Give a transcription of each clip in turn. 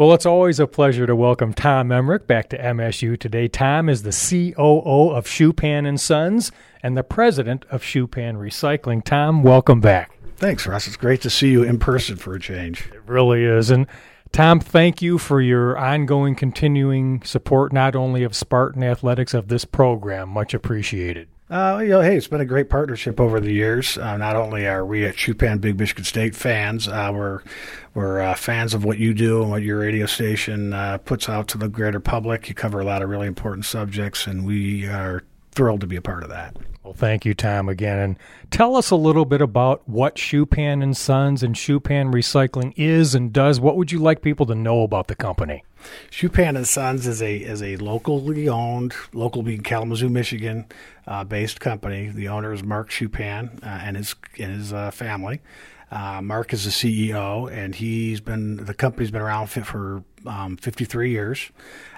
Well, it's always a pleasure to welcome Tom Emmerich back to MSU today. Tom is the COO of Schupan and Sons and the president of Schupan Recycling. Tom, welcome back. Thanks, Russ. It's great to see you in person for a change. It really is. And Tom, thank you for your ongoing, continuing support, not only of Spartan Athletics, of this program. Much appreciated. Uh, you know, hey, it's been a great partnership over the years. Uh, not only are we at Schupan Big Michigan State fans, uh, we're we're uh, fans of what you do and what your radio station uh, puts out to the greater public. You cover a lot of really important subjects, and we are thrilled to be a part of that. Well, thank you, Tom, again. And tell us a little bit about what Schupan and Sons and Schupan Recycling is and does. What would you like people to know about the company? Schupan and Sons is a is a locally owned, local being Kalamazoo, Michigan, uh, based company. The owner is Mark Schupan uh, and his and his uh, family. Uh, Mark is the CEO, and he's been the company's been around for um, 53 years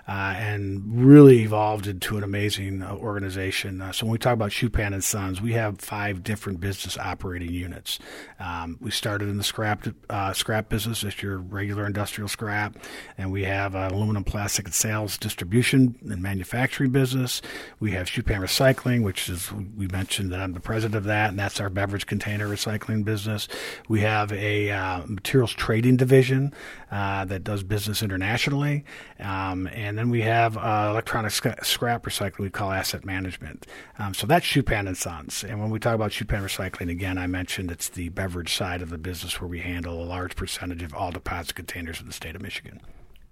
uh, and really evolved into an amazing uh, organization. Uh, so when we talk about Schupan and Sons, we have five different business operating units. Um, we started in the scrap uh, scrap business, just your regular industrial scrap, and we have aluminum, plastic, and sales distribution and manufacturing business. We have Schupan Recycling, which is we mentioned that I'm the president of that, and that's our beverage container recycling business. We have a uh, materials trading division uh, that does business internationally, um, and and then we have uh, electronic sc- scrap recycling we call asset management. Um, so that's Schupan and Sons. And when we talk about Schupan recycling, again, I mentioned it's the beverage side of the business where we handle a large percentage of all deposit containers in the state of Michigan.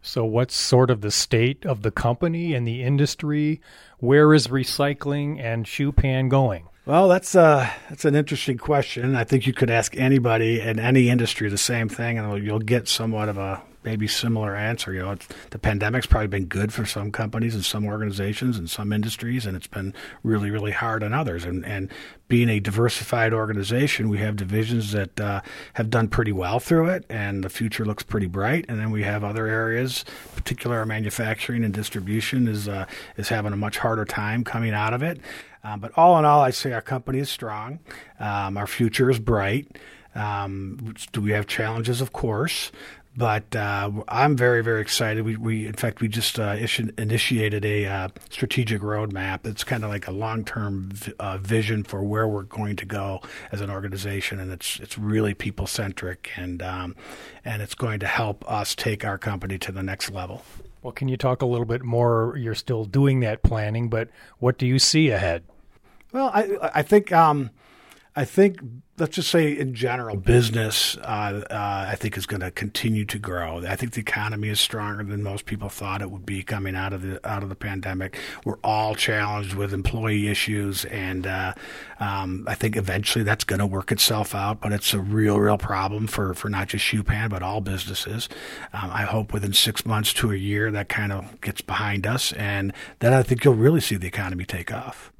So, what's sort of the state of the company and the industry? Where is recycling and Schupan going? Well, that's uh, that's an interesting question. I think you could ask anybody in any industry the same thing, and you'll get somewhat of a maybe similar answer. You know, the pandemic's probably been good for some companies and some organizations and some industries, and it's been really, really hard on others. And and being a diversified organization, we have divisions that uh, have done pretty well through it, and the future looks pretty bright. And then we have other areas, particularly our manufacturing and distribution, is uh, is having a much harder time coming out of it. Um, but all in all, I say our company is strong. Um, our future is bright. Um, do we have challenges? Of course. But uh, I'm very, very excited. We, we in fact, we just uh, issued, initiated a uh, strategic roadmap. It's kind of like a long-term v- uh, vision for where we're going to go as an organization, and it's it's really people-centric, and um, and it's going to help us take our company to the next level. Well, can you talk a little bit more? You're still doing that planning, but what do you see ahead? Well, I I think um, I think let's just say in general, business uh, uh, I think is going to continue to grow. I think the economy is stronger than most people thought it would be coming out of the out of the pandemic. We're all challenged with employee issues, and uh, um, I think eventually that's going to work itself out. But it's a real, real problem for for not just Schupan but all businesses. Um, I hope within six months to a year that kind of gets behind us, and then I think you'll really see the economy take off.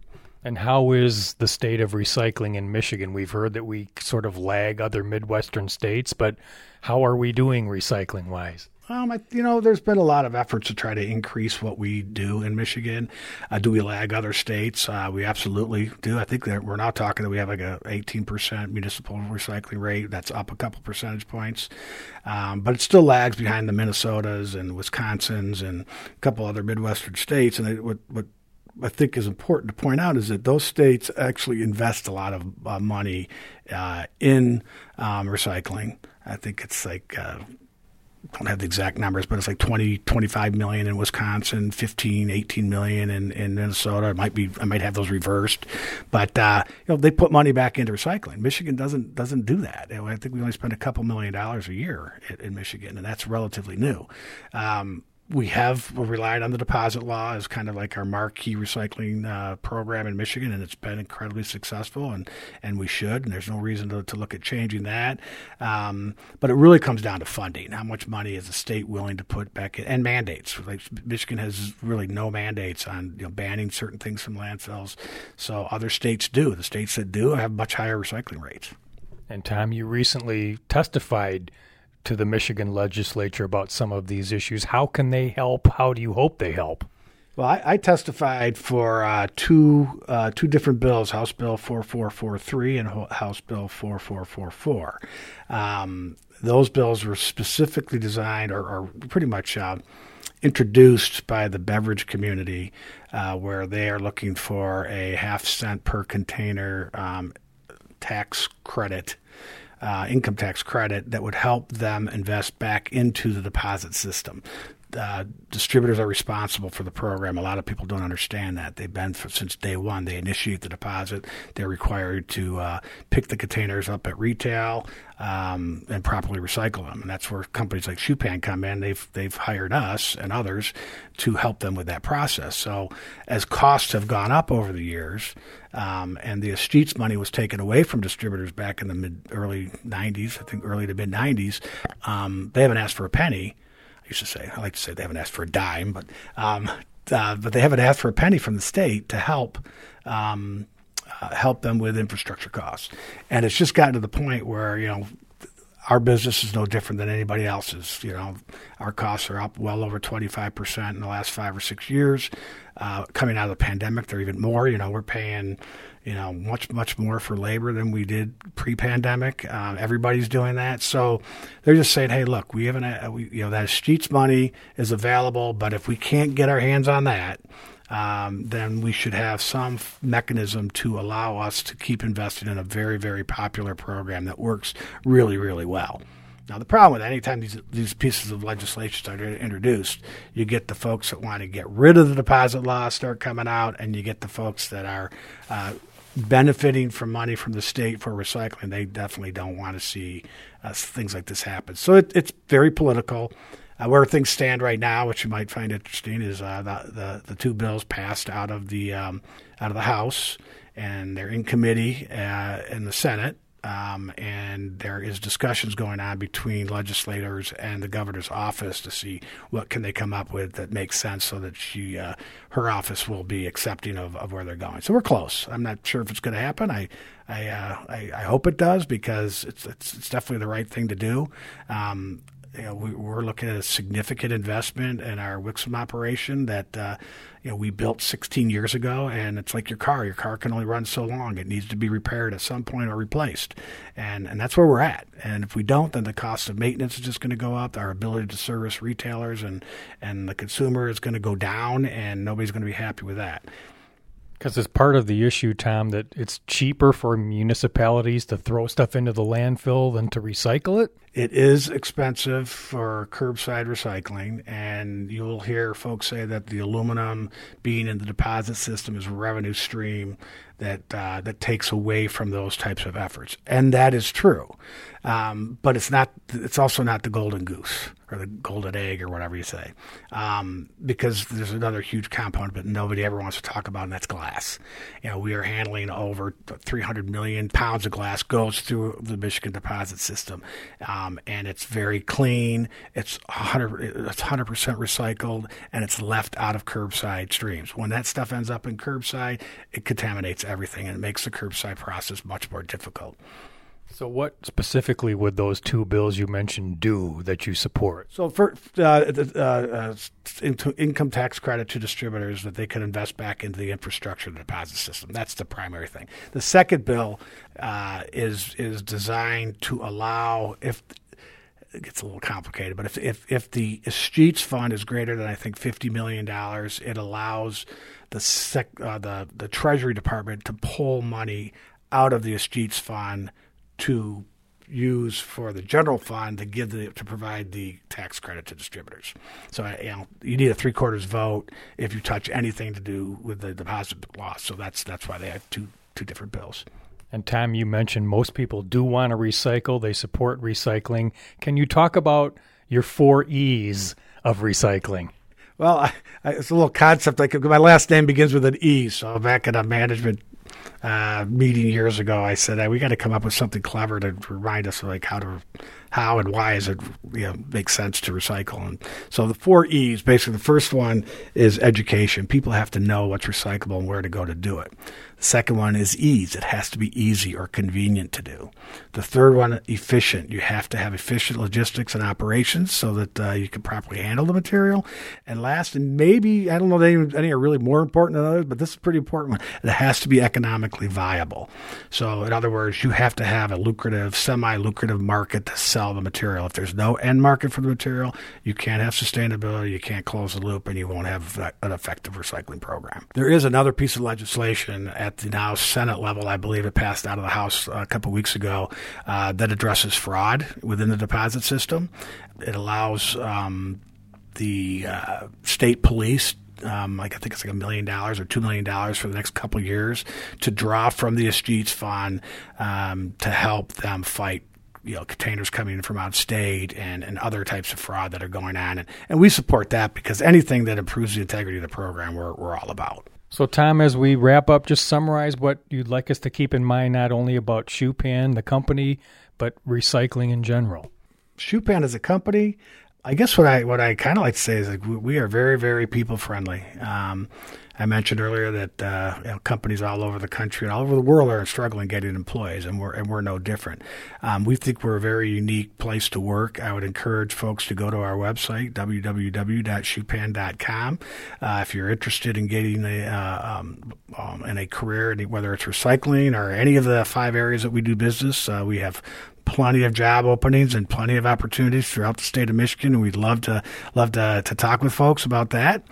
And how is the state of recycling in Michigan? We've heard that we sort of lag other Midwestern states, but how are we doing recycling wise? Um, I, you know, there's been a lot of efforts to try to increase what we do in Michigan. Uh, do we lag other states? Uh, we absolutely do. I think that we're now talking that we have like a 18% municipal recycling rate. That's up a couple percentage points, um, but it still lags behind the Minnesotas and Wisconsins and a couple other Midwestern states. And what what I think is important to point out is that those states actually invest a lot of uh, money uh, in um, recycling. I think it's like uh, don't have the exact numbers, but it's like 20, 25 million in Wisconsin, 15, 18 million in, in Minnesota. It might be, I might have those reversed, but, uh, you know, they put money back into recycling. Michigan doesn't, doesn't do that. I think we only spend a couple million dollars a year in, in Michigan, and that's relatively new. Um, we have relied on the deposit law as kind of like our marquee recycling uh, program in Michigan, and it's been incredibly successful, and, and we should, and there's no reason to, to look at changing that. Um, but it really comes down to funding. How much money is the state willing to put back in, and mandates. Like Michigan has really no mandates on you know, banning certain things from landfills, so other states do. The states that do have much higher recycling rates. And Tom, you recently testified to the Michigan legislature about some of these issues. How can they help? How do you hope they help? Well, I, I testified for uh, two uh, two different bills: House Bill 4443 and House Bill 4444. Um, those bills were specifically designed or, or pretty much uh, introduced by the beverage community, uh, where they are looking for a half cent per container um, tax credit. Uh, income tax credit that would help them invest back into the deposit system uh, distributors are responsible for the program. A lot of people don't understand that. They've been for, since day one. They initiate the deposit. They're required to uh, pick the containers up at retail um, and properly recycle them. And that's where companies like Schupan come in. They've they've hired us and others to help them with that process. So as costs have gone up over the years, um, and the Escheats money was taken away from distributors back in the mid early 90s, I think early to mid 90s, um, they haven't asked for a penny used to say. I like to say they haven't asked for a dime, but um, uh, but they haven't asked for a penny from the state to help um, uh, help them with infrastructure costs. And it's just gotten to the point where you know our business is no different than anybody else's. You know, our costs are up well over 25% in the last five or six years. Uh, coming out of the pandemic, they're even more. You know, we're paying you know, much much more for labor than we did pre-pandemic. Um, everybody's doing that, so they're just saying, "Hey, look, we haven't, uh, we, you know, that Escheats money is available, but if we can't get our hands on that." Um, then we should have some f- mechanism to allow us to keep investing in a very, very popular program that works really, really well. Now, the problem with anytime these, these pieces of legislation are introduced, you get the folks that want to get rid of the deposit law start coming out, and you get the folks that are uh, benefiting from money from the state for recycling, they definitely don't want to see uh, things like this happen. So it, it's very political. Uh, where things stand right now, which you might find interesting, is uh, the, the, the two bills passed out of the um, out of the House, and they're in committee uh, in the Senate. Um, and there is discussions going on between legislators and the governor's office to see what can they come up with that makes sense so that she uh, her office will be accepting of, of where they're going. So we're close. I'm not sure if it's going to happen. I I, uh, I, I hope it does because it's, it's, it's definitely the right thing to do. Um, you know, we, are looking at a significant investment in our Wixom operation that uh, you know we built 16 years ago, and it's like your car. Your car can only run so long; it needs to be repaired at some point or replaced, and and that's where we're at. And if we don't, then the cost of maintenance is just going to go up. Our ability to service retailers and and the consumer is going to go down, and nobody's going to be happy with that. Because it's part of the issue, Tom, that it's cheaper for municipalities to throw stuff into the landfill than to recycle it. It is expensive for curbside recycling, and you'll hear folks say that the aluminum being in the deposit system is a revenue stream that uh, that takes away from those types of efforts, and that is true. Um, but it's not. It's also not the golden goose or the golden egg or whatever you say, um, because there's another huge component that nobody ever wants to talk about, and that's glass. You know, we are handling over 300 million pounds of glass goes through the Michigan deposit system, um, Um, and it's very clean. It's 100 it's 100 percent recycled, and it's left out of curbside streams. When that stuff ends up in curbside, it contaminates everything, and it makes the curbside process much more difficult. So, what specifically would those two bills you mentioned do that you support? So, for uh, uh, uh, income tax credit to distributors that they could invest back into the infrastructure, deposit system. That's the primary thing. The second bill uh, is is designed to allow if it gets a little complicated, but if if, if the Escheats fund is greater than I think fifty million dollars, it allows the sec, uh, the the Treasury Department to pull money out of the Escheats fund to use for the general fund to give the to provide the tax credit to distributors. So you know you need a three quarters vote if you touch anything to do with the deposit loss. So that's that's why they have two two different bills. And Tom, you mentioned most people do want to recycle. They support recycling. Can you talk about your four E's of recycling? Well, I, I, it's a little concept. Like my last name begins with an E, so I'm back in a management uh, meeting years ago, I said, hey, we got to come up with something clever to remind us of like how to, how and why is it you know makes sense to recycle. And so the four E's, basically, the first one is education. People have to know what's recyclable and where to go to do it. Second one is ease. It has to be easy or convenient to do. The third one, efficient. You have to have efficient logistics and operations so that uh, you can properly handle the material. And last, and maybe, I don't know, any, any are really more important than others, but this is pretty important one. It has to be economically viable. So, in other words, you have to have a lucrative, semi lucrative market to sell the material. If there's no end market for the material, you can't have sustainability, you can't close the loop, and you won't have an effective recycling program. There is another piece of legislation at the now Senate level, I believe it passed out of the House a couple weeks ago, uh, that addresses fraud within the deposit system. It allows um, the uh, state police um, like I think it's like a million dollars or two million dollars for the next couple years to draw from the Escheats Fund um, to help them fight you know containers coming in from out of state and, and other types of fraud that are going on and, and we support that because anything that improves the integrity of the program we're, we're all about so tom as we wrap up just summarize what you'd like us to keep in mind not only about Schupan the company but recycling in general. Schupan is a company I guess what I what I kind of like to say is like we, are very very people friendly. Um, I mentioned earlier that uh, you know, companies all over the country and all over the world are struggling getting employees, and we're and we're no different. Um, we think we're a very unique place to work. I would encourage folks to go to our website www.schupan.com uh, if you're interested in getting a uh, um, um, in a career, whether it's recycling or any of the five areas that we do business. Uh, we have plenty of job openings and plenty of opportunities throughout the state of Michigan, and we'd love to love to, to talk with folks about that.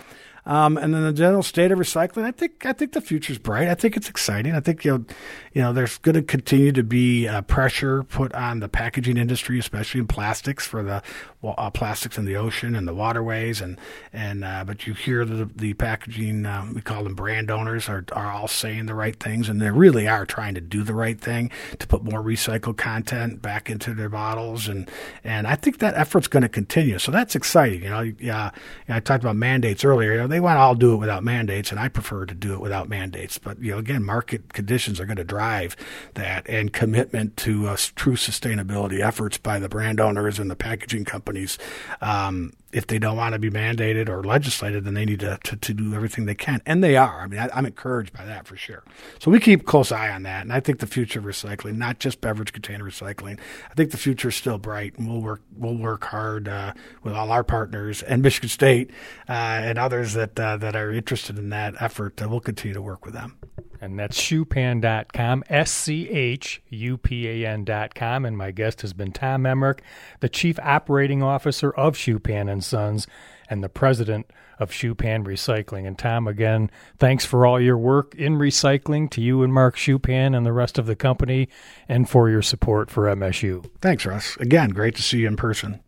Um, and then the general state of recycling, I think I think the future's bright. I think it's exciting. I think you know, you know, there's going to continue to be uh, pressure put on the packaging industry, especially in plastics for the uh, plastics in the ocean and the waterways, and and uh, but you hear the the packaging uh, we call them brand owners are are all saying the right things, and they really are trying to do the right thing to put more recycled content back into their bottles, and and I think that effort's going to continue. So that's exciting. You know, yeah, I talked about mandates earlier. You know, they want to all do it without mandates, and I prefer to do it without mandates. But you know, again, market conditions are going to drive that, and commitment to uh, true sustainability efforts by the brand owners and the packaging companies. Um, if they don't want to be mandated or legislated, then they need to, to, to do everything they can. And they are. I mean, I, am encouraged by that for sure. So we keep close eye on that. And I think the future of recycling, not just beverage container recycling, I think the future is still bright. And we'll work, we'll work hard uh, with all our partners and Michigan State uh, and others that, uh, that are interested in that effort. we'll continue to work with them. And that's schupan.com, S C H U P A N.com. And my guest has been Tom Emmerich, the Chief Operating Officer of Schupan and Sons and the President of Schupan Recycling. And Tom, again, thanks for all your work in recycling to you and Mark Schupan and the rest of the company and for your support for MSU. Thanks, Russ. Again, great to see you in person.